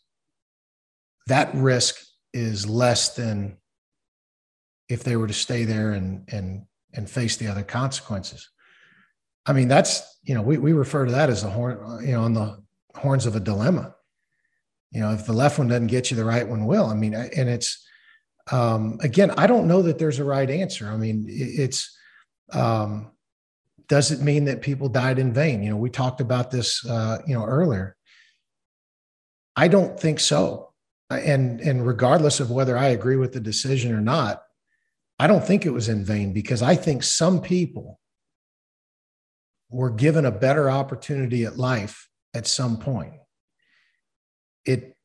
S1: that risk is less than if they were to stay there and and and face the other consequences. I mean, that's, you know, we, we refer to that as the horn, you know, on the horns of a dilemma. You know, if the left one doesn't get you, the right one will. I mean, and it's, um, again, I don't know that there's a right answer. I mean, it's, um, does it mean that people died in vain? You know, we talked about this, uh, you know, earlier. I don't think so. And, and regardless of whether I agree with the decision or not, I don't think it was in vain because I think some people were given a better opportunity at life at some point. It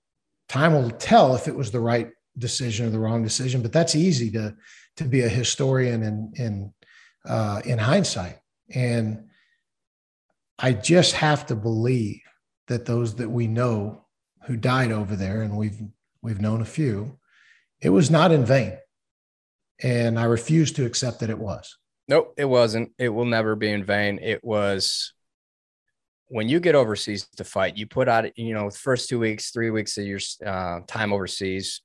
S1: time will tell if it was the right decision or the wrong decision, but that's easy to to be a historian in in uh, in hindsight. And I just have to believe that those that we know who died over there, and we've we've known a few, it was not in vain. And I refuse to accept that it was.
S2: Nope, it wasn't. It will never be in vain. It was when you get overseas to fight, you put out, you know, first two weeks, three weeks of your uh, time overseas,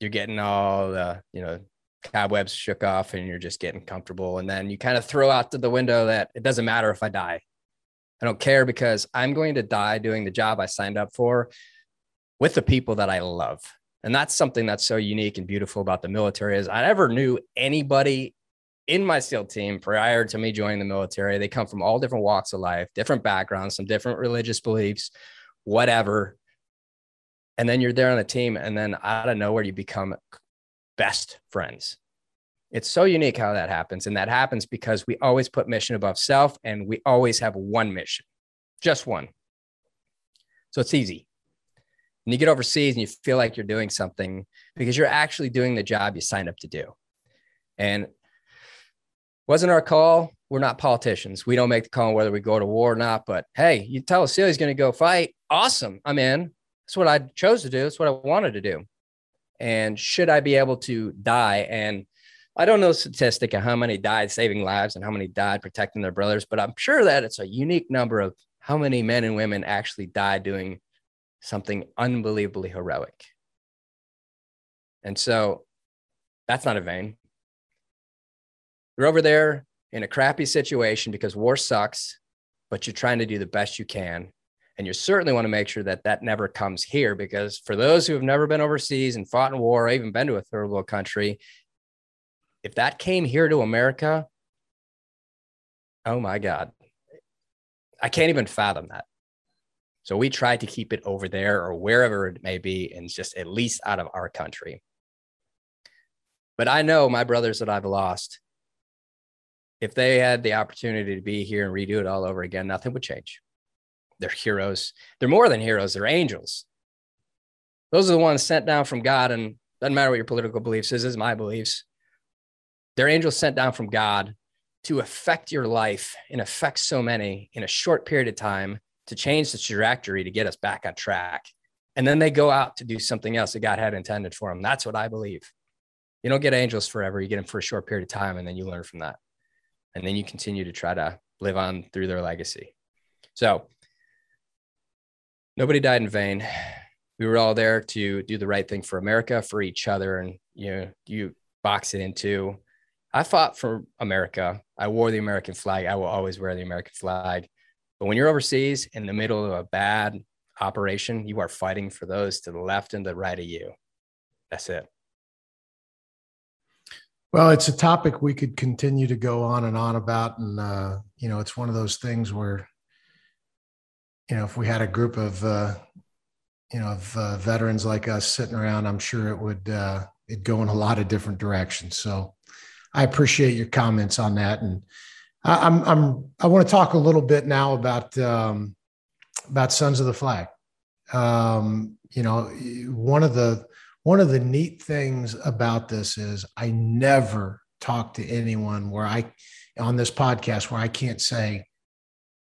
S2: you're getting all the, you know, cobwebs shook off and you're just getting comfortable. And then you kind of throw out to the window that it doesn't matter if I die. I don't care because I'm going to die doing the job I signed up for with the people that I love. And that's something that's so unique and beautiful about the military is I never knew anybody in my SEAL team prior to me joining the military. They come from all different walks of life, different backgrounds, some different religious beliefs, whatever. And then you're there on the team, and then out of nowhere, you become best friends. It's so unique how that happens. And that happens because we always put mission above self and we always have one mission, just one. So it's easy. And you get overseas and you feel like you're doing something because you're actually doing the job you signed up to do. And wasn't our call. We're not politicians. We don't make the call on whether we go to war or not. But hey, you tell us he's going to go fight. Awesome. I'm in. That's what I chose to do. That's what I wanted to do. And should I be able to die? And I don't know the statistic of how many died saving lives and how many died protecting their brothers, but I'm sure that it's a unique number of how many men and women actually died doing something unbelievably heroic. And so that's not a vain. You're over there in a crappy situation because war sucks, but you're trying to do the best you can. And you certainly want to make sure that that never comes here because for those who have never been overseas and fought in war or even been to a third world country, if that came here to America, oh my God, I can't even fathom that. So we try to keep it over there or wherever it may be and just at least out of our country. But I know my brothers that I've lost if they had the opportunity to be here and redo it all over again, nothing would change. They're heroes. They're more than heroes, they're angels. Those are the ones sent down from God, and doesn't matter what your political beliefs is, is my beliefs. They're angels sent down from God to affect your life and affect so many in a short period of time to change the trajectory to get us back on track. And then they go out to do something else that God had intended for them. That's what I believe. You don't get angels forever. You get them for a short period of time, and then you learn from that and then you continue to try to live on through their legacy. So nobody died in vain. We were all there to do the right thing for America, for each other, and you know, you box it into. I fought for America. I wore the American flag. I will always wear the American flag. But when you're overseas in the middle of a bad operation, you are fighting for those to the left and the right of you. That's it.
S1: Well, it's a topic we could continue to go on and on about. And, uh, you know, it's one of those things where, you know, if we had a group of, uh, you know, of uh, veterans like us sitting around, I'm sure it would, uh, it'd go in a lot of different directions. So I appreciate your comments on that. And I, I'm, I'm, I want to talk a little bit now about, um, about Sons of the Flag. Um, you know, one of the, one of the neat things about this is I never talk to anyone where I on this podcast where I can't say,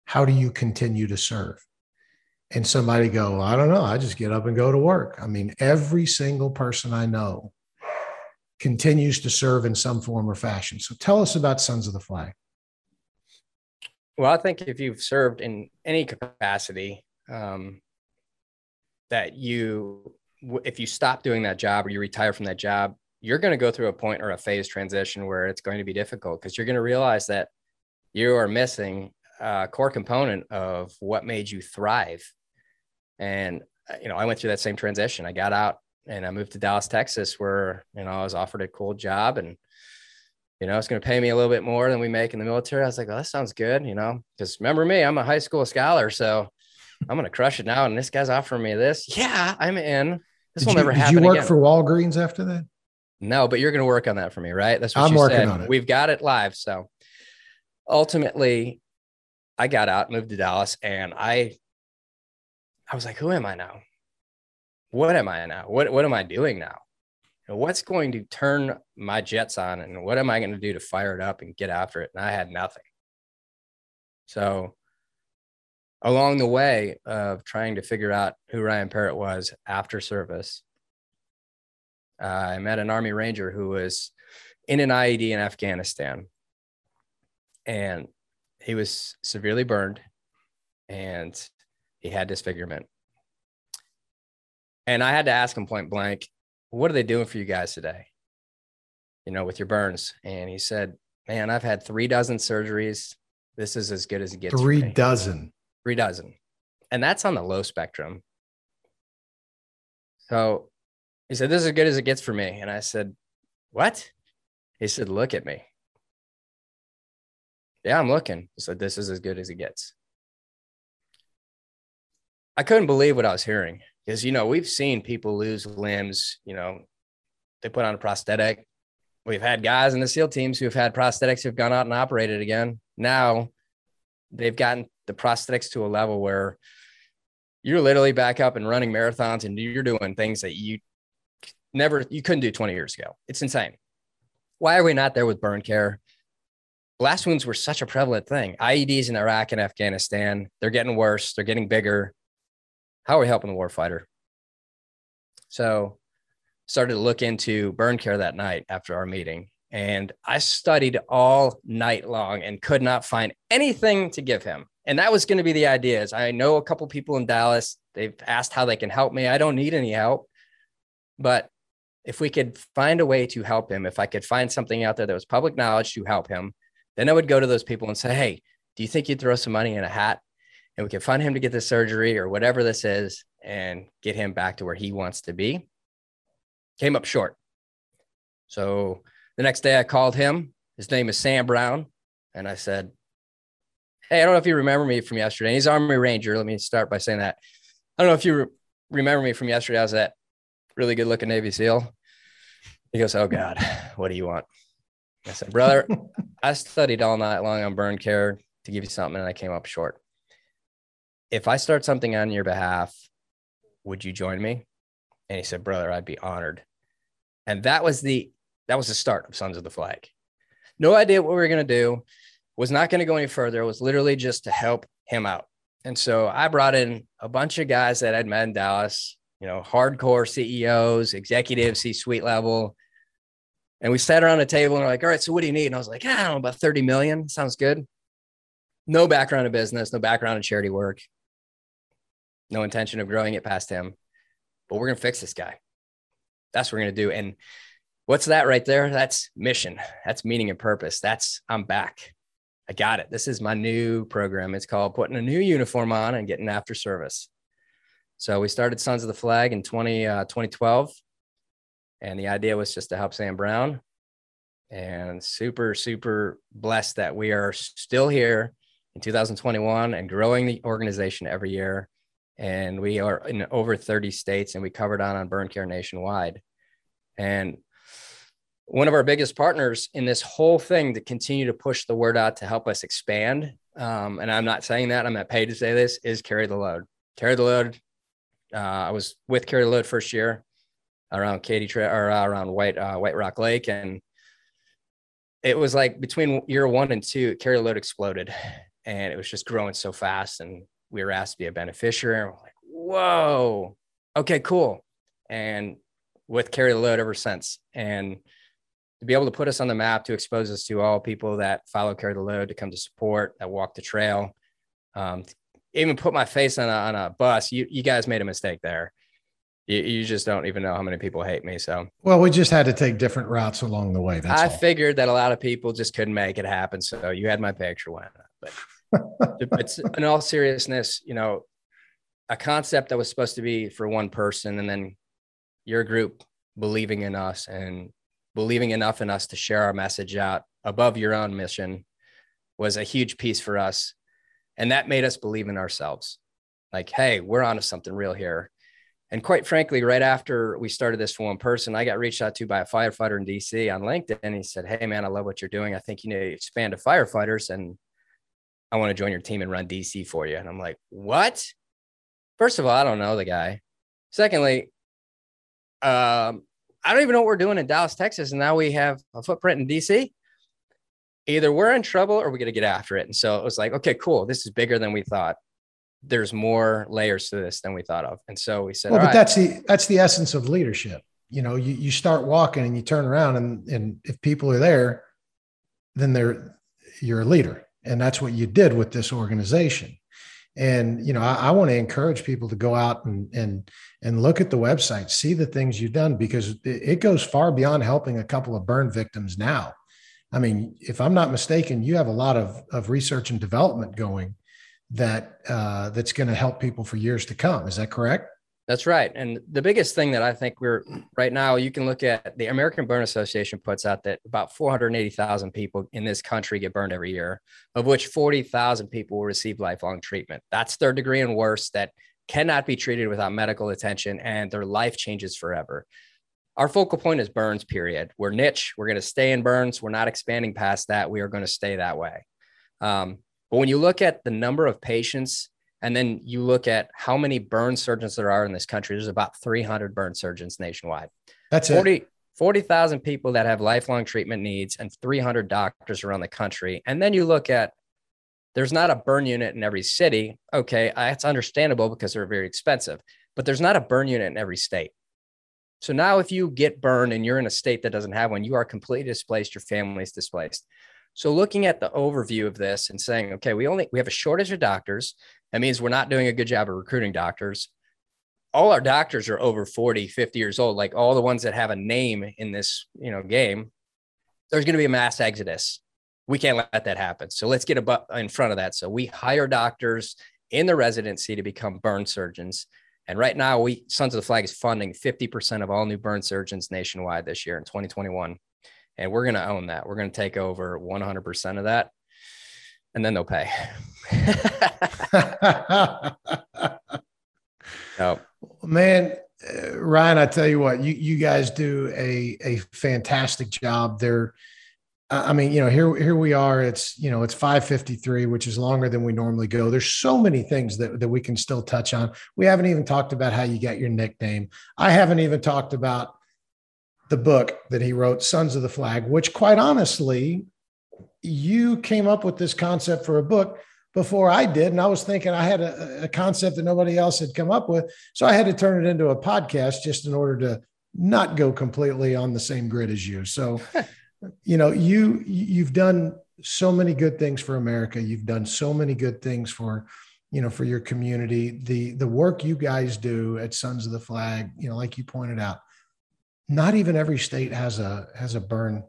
S1: How do you continue to serve? And somebody go, I don't know. I just get up and go to work. I mean, every single person I know continues to serve in some form or fashion. So tell us about Sons of the Flag.
S2: Well, I think if you've served in any capacity, um, that you if you stop doing that job or you retire from that job, you're going to go through a point or a phase transition where it's going to be difficult because you're going to realize that you are missing a core component of what made you thrive. And, uh, you know, I went through that same transition. I got out and I moved to Dallas, Texas, where, you know, I was offered a cool job and, you know, it's going to pay me a little bit more than we make in the military. I was like, well, that sounds good, you know, because remember me, I'm a high school scholar. So I'm going to crush it now. And this guy's offering me this. Yeah, I'm in. This
S1: did
S2: will
S1: you,
S2: never happen.
S1: Did you work
S2: again.
S1: for Walgreens after that?
S2: No, but you're going to work on that for me, right? That's what
S1: I'm
S2: you
S1: working
S2: said.
S1: on it.
S2: We've got it live. So ultimately, I got out, moved to Dallas, and I, I was like, who am I now? What am I now? What what am I doing now? What's going to turn my jets on, and what am I going to do to fire it up and get after it? And I had nothing. So along the way of trying to figure out who Ryan Parrott was after service, uh, I met an Army Ranger who was in an IED in Afghanistan. And he was severely burned and he had disfigurement. And I had to ask him point blank, what are they doing for you guys today? You know, with your burns. And he said, man, I've had three dozen surgeries. This is as good as it gets. for
S1: Three
S2: me."
S1: dozen.
S2: three dozen. And that's on the low spectrum. So he said, This is as good as it gets for me. And I said, What? He said, Look at me. Yeah, I'm looking. He said, This is as good as it gets. I couldn't believe what I was hearing because, you know, we've seen people lose limbs, you know, they put on a prosthetic. We've had guys in the SEAL teams who have had prosthetics who've gone out and operated again. Now they've gotten the prosthetics to a level where you're literally back up and running marathons and you're doing things that you never you couldn't do 20 years ago. It's insane. Why are we not there with burn care? Blast wounds were such a prevalent thing. IEDs in Iraq and Afghanistan, they're getting worse, they're getting bigger. How are we helping the warfighter? So started to look into burn care that night after our meeting. And I studied all night long and could not find anything to give him. And that was going to be the idea is I know a couple people in Dallas. They've asked how they can help me. I don't need any help. But if we could find a way to help him, if I could find something out there that was public knowledge to help him, then I would go to those people and say, Hey, do you think you'd throw some money in a hat and we can fund him to get the surgery or whatever this is and get him back to where he wants to be? Came up short. So the next day I called him. His name is Sam Brown. And I said, Hey, I don't know if you remember me from yesterday. He's Army Ranger. Let me start by saying that. I don't know if you re- remember me from yesterday. I was that really good looking Navy SEAL. He goes, Oh God, what do you want? I said, Brother, *laughs* I studied all night long on burn care to give you something and I came up short. If I start something on your behalf, would you join me? And he said, Brother, I'd be honored. And that was the that was the start of Sons of the Flag. No idea what we were going to do. Was not going to go any further. It was literally just to help him out. And so I brought in a bunch of guys that I'd met in Dallas, you know, hardcore CEOs, executives, C-suite level. And we sat around a table and we're like, all right, so what do you need? And I was like, I don't know, about 30 million. Sounds good. No background in business, no background in charity work, no intention of growing it past him. But we're going to fix this guy. That's what we're going to do. And what's that right there? That's mission. That's meaning and purpose. That's I'm back. I got it. This is my new program. It's called putting a new uniform on and getting after service. So we started Sons of the Flag in 20, uh, 2012. And the idea was just to help Sam Brown. And super, super blessed that we are still here in 2021 and growing the organization every year. And we are in over 30 states and we covered on on burn care nationwide. And one of our biggest partners in this whole thing to continue to push the word out to help us expand. Um, and I'm not saying that I'm not paid to say this is carry the load. Carry the load. Uh, I was with carry the load first year around Katy Tra- or uh, around White uh, White Rock Lake, and it was like between year one and two, carry the load exploded, and it was just growing so fast. And we were asked to be a beneficiary. And we're like, whoa, okay, cool. And with carry the load ever since, and to be able to put us on the map to expose us to all people that follow carry the load to come to support that walk the trail um, even put my face on a, on a bus you, you guys made a mistake there you, you just don't even know how many people hate me. So,
S1: well, we just had to take different routes along the way. That's
S2: I
S1: all.
S2: figured that a lot of people just couldn't make it happen. So you had my picture. Why not? But, but in all seriousness, you know, a concept that was supposed to be for one person and then your group believing in us and believing enough in us to share our message out above your own mission was a huge piece for us. And that made us believe in ourselves. Like, hey, we're onto something real here. And quite frankly, right after we started this for one person, I got reached out to by a firefighter in DC on LinkedIn. He said, Hey, man, I love what you're doing. I think you need to expand to firefighters and I want to join your team and run DC for you. And I'm like, What? First of all, I don't know the guy. Secondly, um, I don't even know what we're doing in Dallas, Texas. And now we have a footprint in DC. Either we're in trouble or we're going to get after it. And so it was like, okay, cool. This is bigger than we thought there's more layers to this than we thought of. And so we said,
S1: well, but
S2: right.
S1: that's the that's the essence of leadership. You know, you, you start walking and you turn around and and if people are there, then they're you're a leader. And that's what you did with this organization. And you know, I, I want to encourage people to go out and and and look at the website, see the things you've done because it, goes far beyond helping a couple of burn victims now. I mean, if I'm not mistaken, you have a lot of, of research and development going that uh, that's going to help people for years to come. Is that correct?
S2: That's right. And the biggest thing that I think we're right now, you can look at the American Burn Association puts out that about 480,000 people in this country get burned every year, of which 40,000 people will receive lifelong treatment. That's third degree and worse that cannot be treated without medical attention and their life changes forever. Our focal point is burns, period. We're niche. We're going to stay in burns. We're not expanding past that. We are going to stay that way. Um, but when you look at the number of patients and then you look at how many burn surgeons there are in this country, there's about 300 burn surgeons nationwide.
S1: That's
S2: 40,
S1: it.
S2: 40,000 people that have lifelong treatment needs and 300 doctors around the country. And then you look at there's not a burn unit in every city. Okay, uh, that's understandable because they're very expensive, but there's not a burn unit in every state. So now, if you get burned and you're in a state that doesn't have one, you are completely displaced. Your family is displaced. So looking at the overview of this and saying, okay, we only we have a shortage of doctors. That means we're not doing a good job of recruiting doctors. All our doctors are over 40, 50 years old, like all the ones that have a name in this, you know, game. There's going to be a mass exodus. We can't let that happen. So let's get in front of that. So we hire doctors in the residency to become burn surgeons. And right now, we Sons of the Flag is funding 50% of all new burn surgeons nationwide this year in 2021 and we're going to own that. We're going to take over 100% of that and then they'll pay. *laughs*
S1: no. Man, Ryan, I tell you what, you you guys do a a fantastic job. There, I mean, you know, here here we are. It's you know, it's five fifty three, which is longer than we normally go. There's so many things that that we can still touch on. We haven't even talked about how you got your nickname. I haven't even talked about the book that he wrote, Sons of the Flag, which quite honestly, you came up with this concept for a book before I did. And I was thinking I had a, a, concept that nobody else had come up with. So I had to turn it into a podcast just in order to not go completely on the same grid as you. So, *laughs* you know, you you've done so many good things for America. You've done so many good things for, you know, for your community. The the work you guys do at Sons of the Flag, you know, like you pointed out, not even every state has a has a burn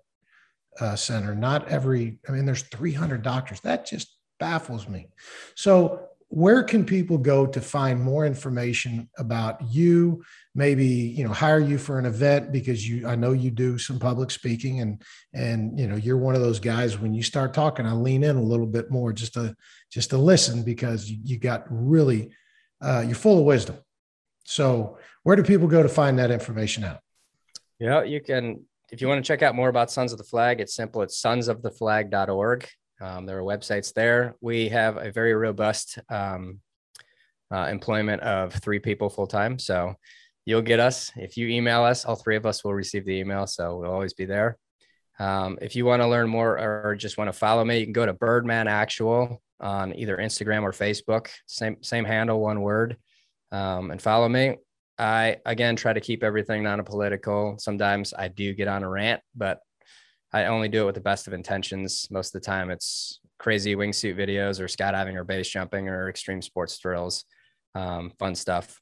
S1: uh, center. Not every. I mean, there's 300 doctors. That just baffles me. So, where can people go to find more information about you? Maybe you know hire you for an event because you. I know you do some public speaking, and and you know you're one of those guys. When you start talking, I lean in a little bit more just to just to listen because you, you got really uh, you're full of wisdom. So, where do people go to find that information out?
S2: Yeah, you can. If you want to check out more about Sons of the Flag, it's simple. It's sonsoftheflag.org. Um, there are websites there. We have a very robust um, uh, employment of three people full time. So you'll get us. If you email us, all three of us will receive the email. So we'll always be there. Um, if you want to learn more or just want to follow me, you can go to Birdman Actual on either Instagram or Facebook. Same same handle, one word, um, and follow me. I again try to keep everything non-political. Sometimes I do get on a rant, but I only do it with the best of intentions. Most of the time, it's crazy wingsuit videos or skydiving or base jumping or extreme sports thrills, um, fun stuff.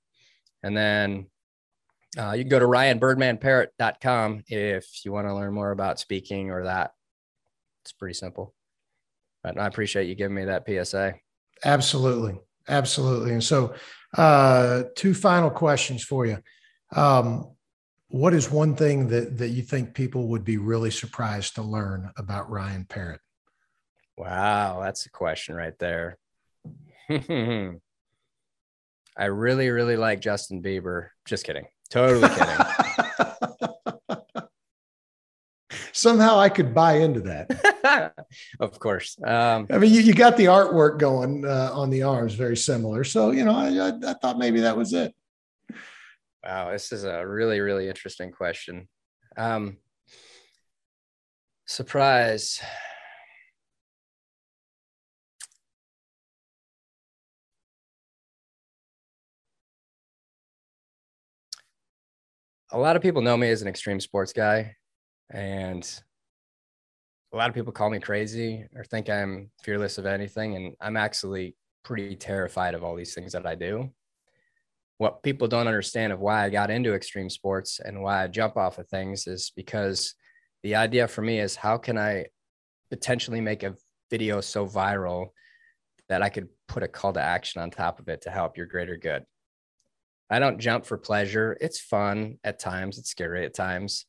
S2: And then Uh, you can go to ryanbirdmanparrot.com if you want to learn more about speaking or that. It's pretty simple. But I appreciate you giving me that PSA.
S1: Absolutely. Absolutely. And so, uh, two final questions for you. Um, what is one thing that, that you think people would be really surprised to learn about Ryan Parrott?
S2: Wow, that's a question right there. *laughs* I really, really like Justin Bieber. Just kidding. Totally kidding. *laughs*
S1: Somehow I could buy into that. *laughs*
S2: of course. Um,
S1: I mean, you, you got the artwork going uh, on the arms, very similar. So, you know, I, I, I thought maybe that was it.
S2: Wow, this is a really, really interesting question. Um, surprise. a lot of people know me as an extreme sports guy, and a lot of people call me crazy or think I'm fearless of anything. And I'm actually pretty terrified of all these things that I do. What people don't understand of why I got into extreme sports and why I jump off of things is because the idea for me is how can I potentially make a video so viral that I could put a call to action on top of it to help your greater good. I don't jump for pleasure. It's fun at times, it's scary at times.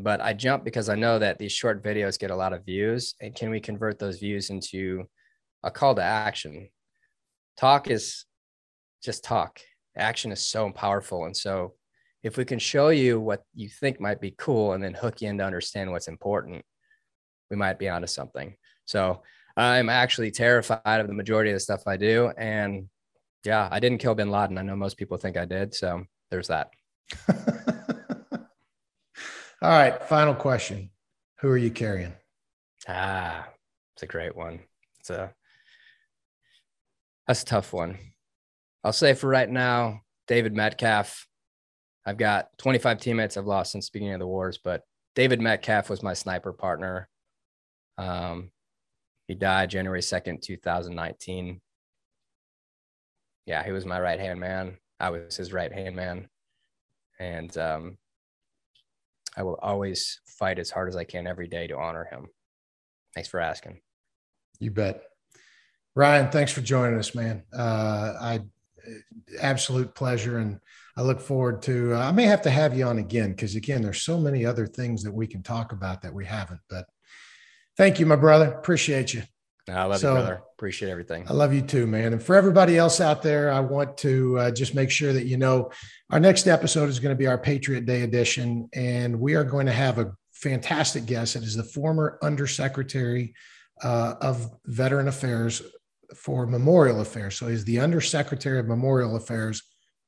S2: But I jump because I know that these short videos get a lot of views. And can we convert those views into a call to action? Talk is just talk. Action is so powerful. And so if we can show you what you think might be cool and then hook you in to understand what's important, we might be onto something. So I'm actually terrified of the majority of the stuff I do. And yeah, I didn't kill bin Laden. I know most people think I did. So there's that. *laughs*
S1: All right. Final question Who are you carrying?
S2: Ah, it's a great one. It's a, that's a tough one. I'll say for right now, David Metcalf. I've got 25 teammates I've lost since beginning of the wars, but David Metcalf was my sniper partner. Um, he died January 2nd, 2019 yeah, he was my right hand man. I was his right hand man. And um, I will always fight as hard as I can every day to honor him. Thanks for asking.
S1: You bet. Ryan, thanks for joining us, man. Uh, I absolute pleasure, and I look forward to. Uh, I may have to have you on again because again, there's so many other things that we can talk about that we haven't. But thank you, my brother. Appreciate you.
S2: I love so, you, brother. Appreciate everything.
S1: I love you too, man. And for everybody else out there, I want to uh, just make sure that you know our next episode is going to be our Patriot Day edition, and we are going to have a fantastic guest. It is the former Undersecretary uh, of Veteran Affairs for Memorial Affairs. So he's the Undersecretary of Memorial Affairs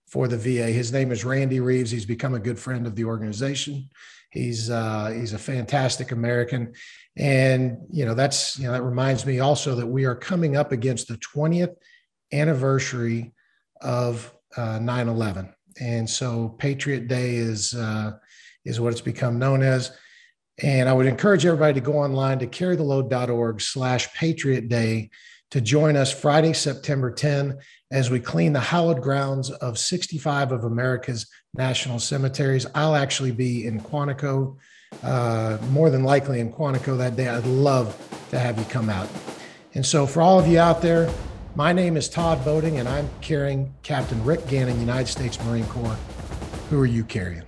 S1: for the VA. His name is Randy Reeves. He's become a good friend of the organization. He's uh, he's a fantastic American, and you know that's you know that reminds me also that we are coming up against the 20th anniversary of uh, 9/11, and so Patriot Day is uh, is what it's become known as. And I would encourage everybody to go online to carrytheload.org slash Patriot Day to join us Friday, September 10, as we clean the hallowed grounds of 65 of America's national cemeteries. I'll actually be in Quantico, uh, more than likely in Quantico that day. I'd love to have you come out. And so, for all of you out there, my name is Todd Boeding, and I'm carrying Captain Rick Gannon, United States Marine Corps. Who are you carrying?